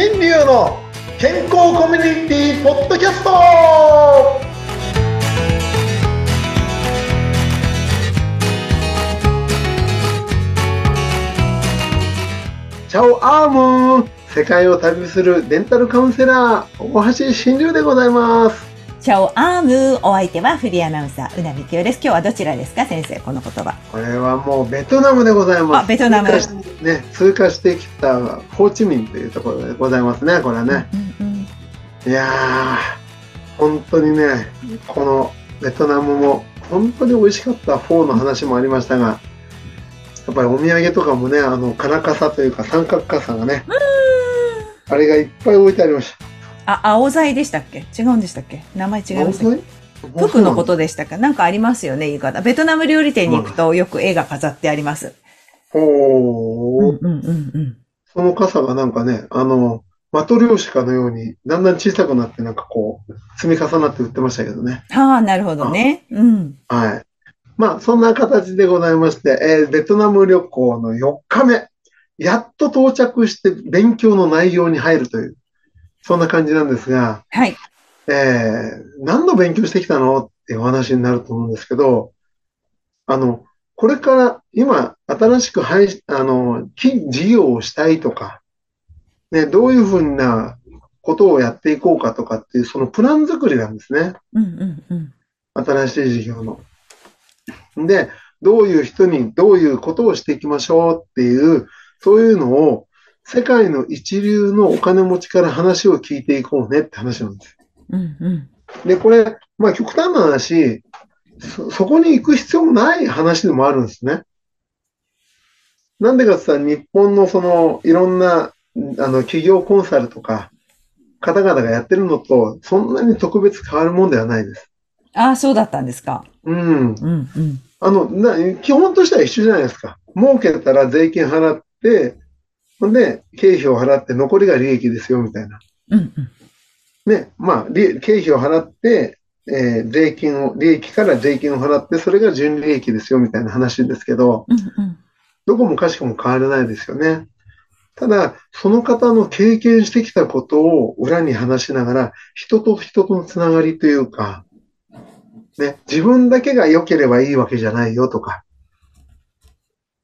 新流の健康コミュニティポッドキャスト。チャオアーム。世界を旅するデンタルカウンセラー。大橋新流でございます。チャオアームお相手はフリーアナウンサーうなみきよです。今日はどちらですか先生この言葉。これはもうベトナムでございます。あベトナム。ね通過してきたホーチミンというところでございますねこれはね、うんうんいやー、本当にね、このベトナムも本当に美味しかったフォーの話もありましたが、やっぱりお土産とかもね、あの、金傘というか三角傘がね、あれがいっぱい置いてありました。あ青材でしたっけ？違うんでしたっけ？名前違いましたっけ？青服のことでしたか？なんかありますよね言い方。ベトナム料理店に行くとよく絵が飾ってあります。おー、うんうんうんその傘がなんかね、あの、マトリョーシカのように、だんだん小さくなって、なんかこう、積み重なって売ってましたけどね。はあなるほどね。うん。はい。まあ、そんな形でございまして、えーベトナム旅行の4日目、やっと到着して勉強の内容に入るという、そんな感じなんですが、はいえー何の勉強してきたのっていうお話になると思うんですけど、あの、これから今、新しくあの、金事業をしたいとか、ね、どういうふうなことをやっていこうかとかっていう、そのプラン作りなんですね。うんうんうん新しい事業の。で、どういう人にどういうことをしていきましょうっていう、そういうのを世界の一流のお金持ちから話を聞いていこうねって話なんです。うんうんで、これ、まあ極端な話、そ、そこに行く必要もない話でもあるんですね。なんでかって言ったら日本のそのいろんなあの企業コンサルとか方々がやってるのとそんなに特別変わるもんではないです。ああそうだったんですかうん。うんうんあの、な、基本としては一緒じゃないですか。儲けたら税金払って、ほんで、経費を払って残りが利益ですよ、みたいな。うんうんね、まあ、利経費を払って、えー税金を、利益から税金を払って、それが純利益ですよ、みたいな話ですけど、うんうんどこもかしこも変わらないですよね。ただ、その方の経験してきたことを裏に話しながら、人と人とのつながりというか、ね、自分だけが良ければいいわけじゃないよとか、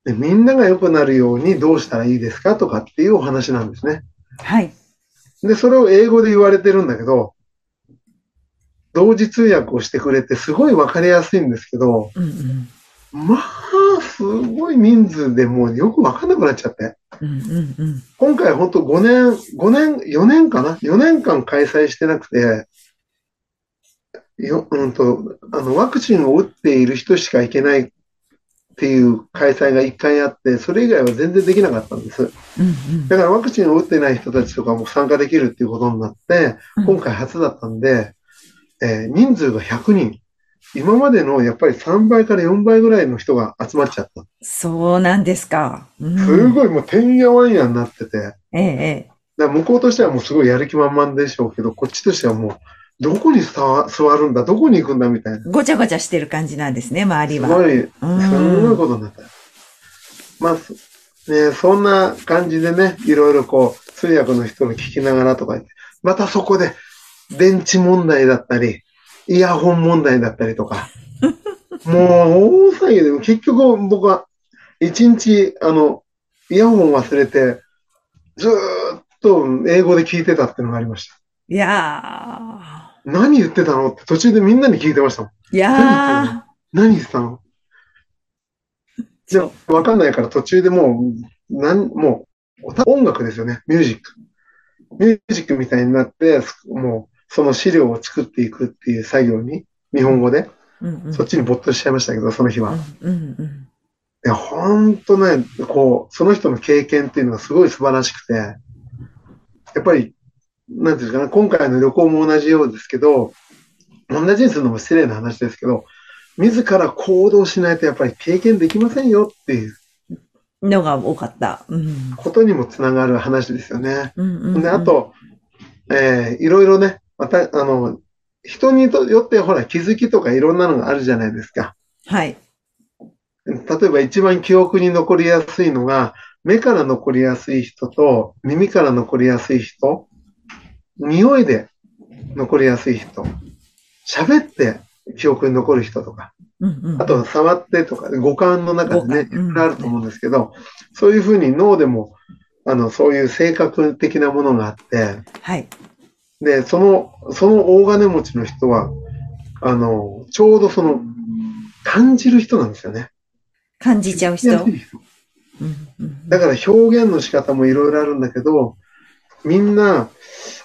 でみんなが良くなるようにどうしたらいいですかとかっていうお話なんですね。はいで、それを英語で言われてるんだけど、同時通訳をしてくれてすごいわかりやすいんですけど、うんうんまあ、すごい人数でもうよくわかんなくなっちゃって。うんうんうん今回本当5年、5年、4年かな ?4 年間開催してなくて、よ、うんと、あの、ワクチンを打っている人しか行けないっていう開催が1回あって、それ以外は全然できなかったんです。うんうんだからワクチンを打ってない人たちとかも参加できるっていうことになって、うん今回初だったんで、えー人数が100人。今までのやっぱり3倍から4倍ぐらいの人が集まっちゃった。そうなんですか。うんすごいもうてんやわんやになってて、えええだ向こうとしてはもうすごいやる気満々でしょうけど、こっちとしてはもう、どこに座座るんだ、どこに行くんだみたいな。えごちゃごちゃしてる感じなんですね、周りは。すごい、うんすごいことになった。まあ、すね、そんな感じでね、いろいろこう、通訳の人の聞きながらとか言って、またそこで、電池問題だったり、イヤホン問題だったりとか、もう大騒ぎで、結局僕は、一日、あの、イヤホン忘れて、ずーっと英語で聞いてたっていうのがありました。いや何言ってたのって途中でみんなに聞いてましたもん。ー。いや何言ってたの？でも、わかんないから途中でもう、なん、もう、音楽ですよね。ミュージック。ミュージックみたいになって、すもう、その資料を作っていくっていう作業に、日本語で、ー。うんうんそっちに没頭しちゃいましたけど、その日は。いうんうんや、ほんとね、こう、その人の経験っていうのがすごい素晴らしくて、やっぱり、なんていうんですかね、今回の旅行も同じようですけど、同じにするのも失礼な話ですけど、自ら行動しないとやっぱり経験できませんよっていううん。のが多かった。うん。ことにもつながる話ですよね。うんうんうんで、あ、と、えーいろいろね、また、あの、人によってほら気づきとかいろんなのがあるじゃないですか。はい。例えば一番記憶に残りやすいのが、目から残りやすい人と耳から残りやすい人、匂いで残りやすい人、喋って記憶に残る人とか、うんうん。あと触ってとか、五感の中でね、いろいろあると思うんですけど、そういうふうに脳でも、あの、そういう性格的なものがあって、はい。で、その、その大金持ちの人は、あの、ちょうどその、感じる人なんですよね。感じちゃう人。やすい人うんうんだから表現の仕方もいろいろあるんだけど、みんな、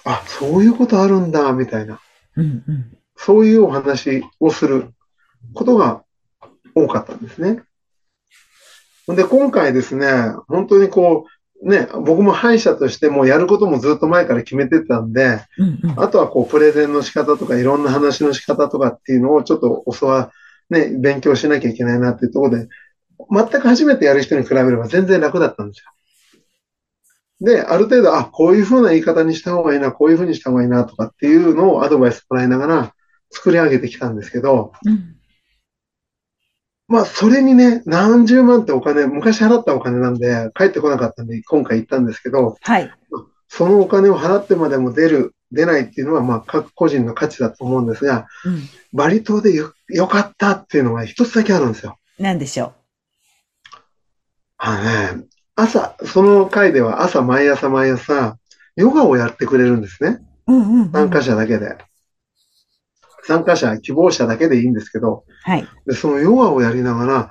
あ、そういうことあるんだ、みたいな、うんうん。そういうお話をすることが多かったんですね。で、今回ですね、本当にこう、ね、僕も歯医者としてもやることもずっと前から決めてたんで、うんうん。あとはこう、プレゼンの仕方とか、いろんな話の仕方とかっていうのをちょっと教わ、ね、勉強しなきゃいけないなっていうところで、全く初めてやる人に比べれば全然楽だったんですよ。で、ある程度、あ、こういうふうな言い方にした方がいいな、こういうふうにした方がいいなとかっていうのをアドバイスもらいながら作り上げてきたんですけど、うんまあ、それにね、何十万ってお金、昔払ったお金なんで、帰ってこなかったんで、今回行ったんですけど、はい。そのお金を払ってまでも出る、出ないっていうのは、まあ、各個人の価値だと思うんですが、うん。バリ島でよ、よかったっていうのが一つだけあるんですよ。なんでしょあのね、朝、その回では朝、毎朝毎朝、ヨガをやってくれるんですね。う。うんうん、うん。参加者だけで。参加者、希望者だけでいいんですけど、はい。で、そのヨガをやりながら、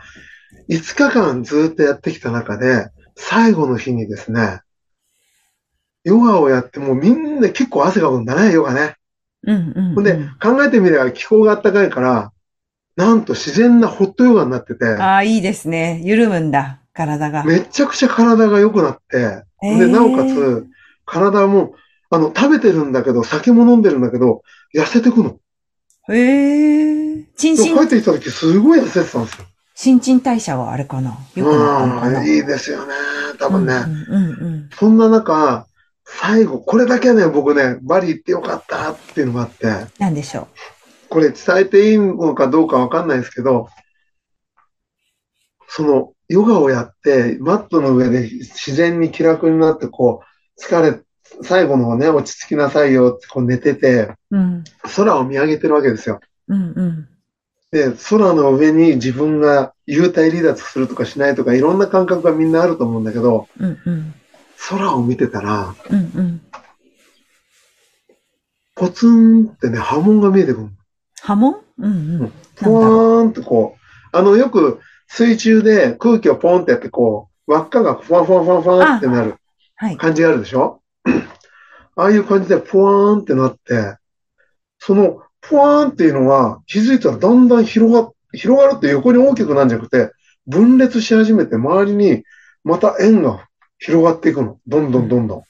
5日間ずっとやってきた中で、最後の日にですね、ヨガをやってもうみんな結構汗かくんだね、ヨガね。うんうん、んで、考えてみれば気候が暖かいから、なんと自然なホットヨガになってて、ああ、いいですね。緩むんだ、体が。めちゃくちゃ体が良くなって、へーで、なおかつ、体も、あの、食べてるんだけど、酒も飲んでるんだけど、痩せてくの。へえ。チンでチン、帰ってきた時すごい痩せてたんですよ。新陳代謝はあれかな？よくなったのかう、なんいいですよね。多分ね。うんうんうんそんな中、最後、これだけはね、僕ね、バリ行ってよかったっていうのがあって、なんでしょこれ伝えていいのかどうかわかんないですけど、その、ヨガをやって、マットの上で自然に気楽になって、こう、疲れ、最後の方ね、落ち着きなさいよってこう寝てて、う。うん。空を見上げてるわけですよ。うんうん。で、空の上に自分が幽体離脱するとかしないとか、いろんな感覚がみんなあると思うんだけど、うんうん。空を見てたら、うんうん。ポツンってね、波紋が見えてくる。波紋？うんうん。ポワーンってこう、あの、よく水中で空気をポンってやって、こう、輪っかがふわふわふわふわってなるはい。感じがあるでしょ？ああいう感じでポワーンってなって、そのポワーンっていうのは気づいたらだんだん広が、広がるって横に大きくなるんじゃなくて、分裂し始めて周りにまた円が広がっていくの。どんどんどんどん。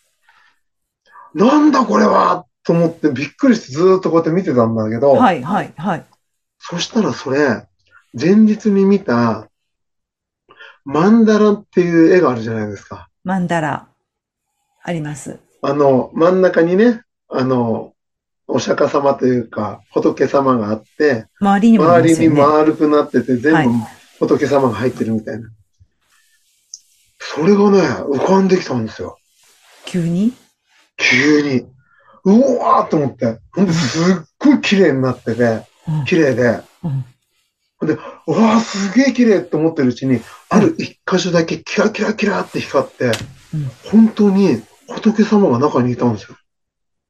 なんだこれはと思ってびっくりしてずーっとこうやって見てたんだけど、はいはいはい。そしたらそれ、前日に見た、マンダラっていう絵があるじゃないですか。マンダラ、あります。あの、真ん中にね、あの、お釈迦様というか、仏様があって、周りにもいま周りに。丸くなってて、はい全部仏様が入ってるみたいな。それがね、浮かんできたんですよ。急に？急に。うわーっと思って。ほんですっごい綺麗になってて、うん綺麗で。うんうわーすげえ綺麗って思ってるうちに、ある一箇所だけキラキラキラって光って、うん本当に仏様が中にいたんですよ。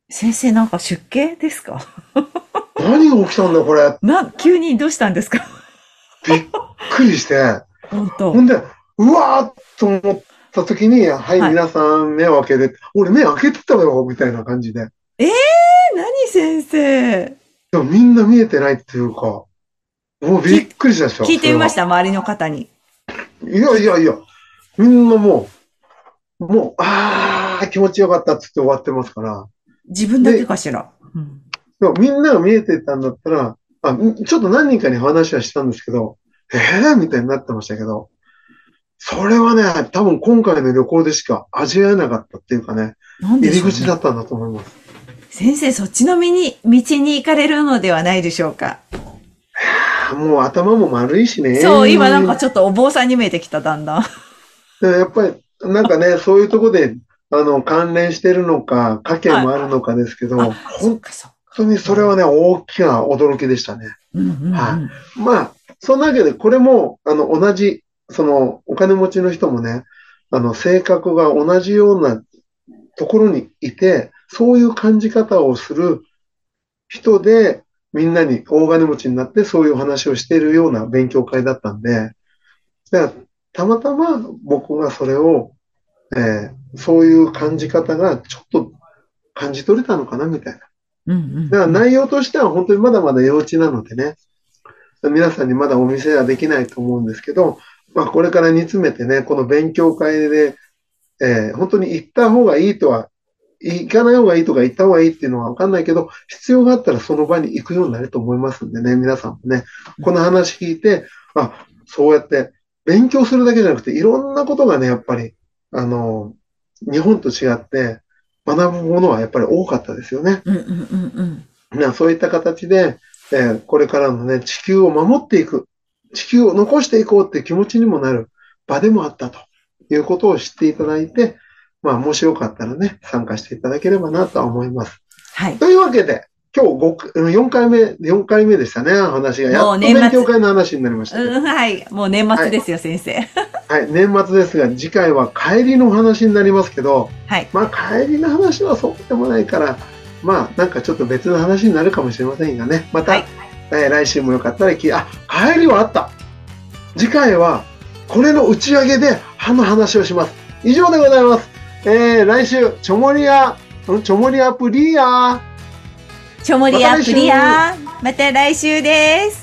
先生なんか出家ですか？何が起きたんだこれ。な、急にどうしたんですか？びっくりして。本当ほんで、うわーと思った時に、はい、はい皆さん目を開けて、俺目開けてたよ、みたいな感じで。え何先生？でもみんな見えてないっていうか、もうびっくりしたでしょ。聞いてみましそた周りの方に。いやいやいや、みんなもう、もう、あー、気持ちよかったっつって終わってますから。自分だけかしら。うんでもみんなが見えてたんだったら、あ、んちょっと何人かに話はしたんですけど、えーみたいになってましたけど、それはね、多分今回の旅行でしか味わえなかったっていうかね、入り口だったんだと思います。先生、そっちの道に、道に行かれるのではないでしょうか。あもう頭も丸いしね。そう、今なんかちょっとお坊さんに見えてきた、だんだん。でやっぱりなんかね、そういうところで、あの、関連してるのか、家計もあるのかですけど、あ、そっ本。当にそれはね、大きな驚きでしたね。うんうんうん。はまあ、そんなわけで、これも、あの、同じ、その、お金持ちの人もね、あの、性格が同じようなところにいて、そういう感じ方をする人で、みんなに大金持ちになって、そういう話をしているような勉強会だったんで、だからたまたま僕がそれを、えーそういう感じ方がちょっと感じ取れたのかな、みたいな。うんうん。だから内容としては本当にまだまだ幼稚なのでね、皆さんにまだお見せはできないと思うんですけど、まあこれから煮詰めてね、この勉強会で、えー本当に行った方がいいとは、行かない方がいいとか行った方がいいっていうのはわかんないけど、必要があったらその場に行くようになると思いますんでね、皆さんもね、この話聞いて、あ、そうやって勉強するだけじゃなくて、いろんなことがね、やっぱり、あの、日本と違って学ぶものはやっぱり多かったですよね。うんうんうんうん。なそういった形で、えーこれからのね、地球を守っていく、地球を残していこうっていう気持ちにもなる場でもあったということを知っていただいて、まあ、もしよかったらね、参加していただければなとは思います。はい。というわけで、今日5、4回目、4回目でしたね、話が。やっと勉強会の話になりましたけど。うん、はい。もう年末ですよ、先生。はい、年末ですが、次回は帰りの話になりますけど、はい。まあ、帰りの話はそうでもないから、まあ、なんかちょっと別の話になるかもしれませんがね。また、はいえー来週もよかったら聞いあ、帰りはあった次回は、これの打ち上げで歯の話をします。以上でございます。えー、来週、ちょもりや、んちょもりアプリやちょもりアプリア。また来週です。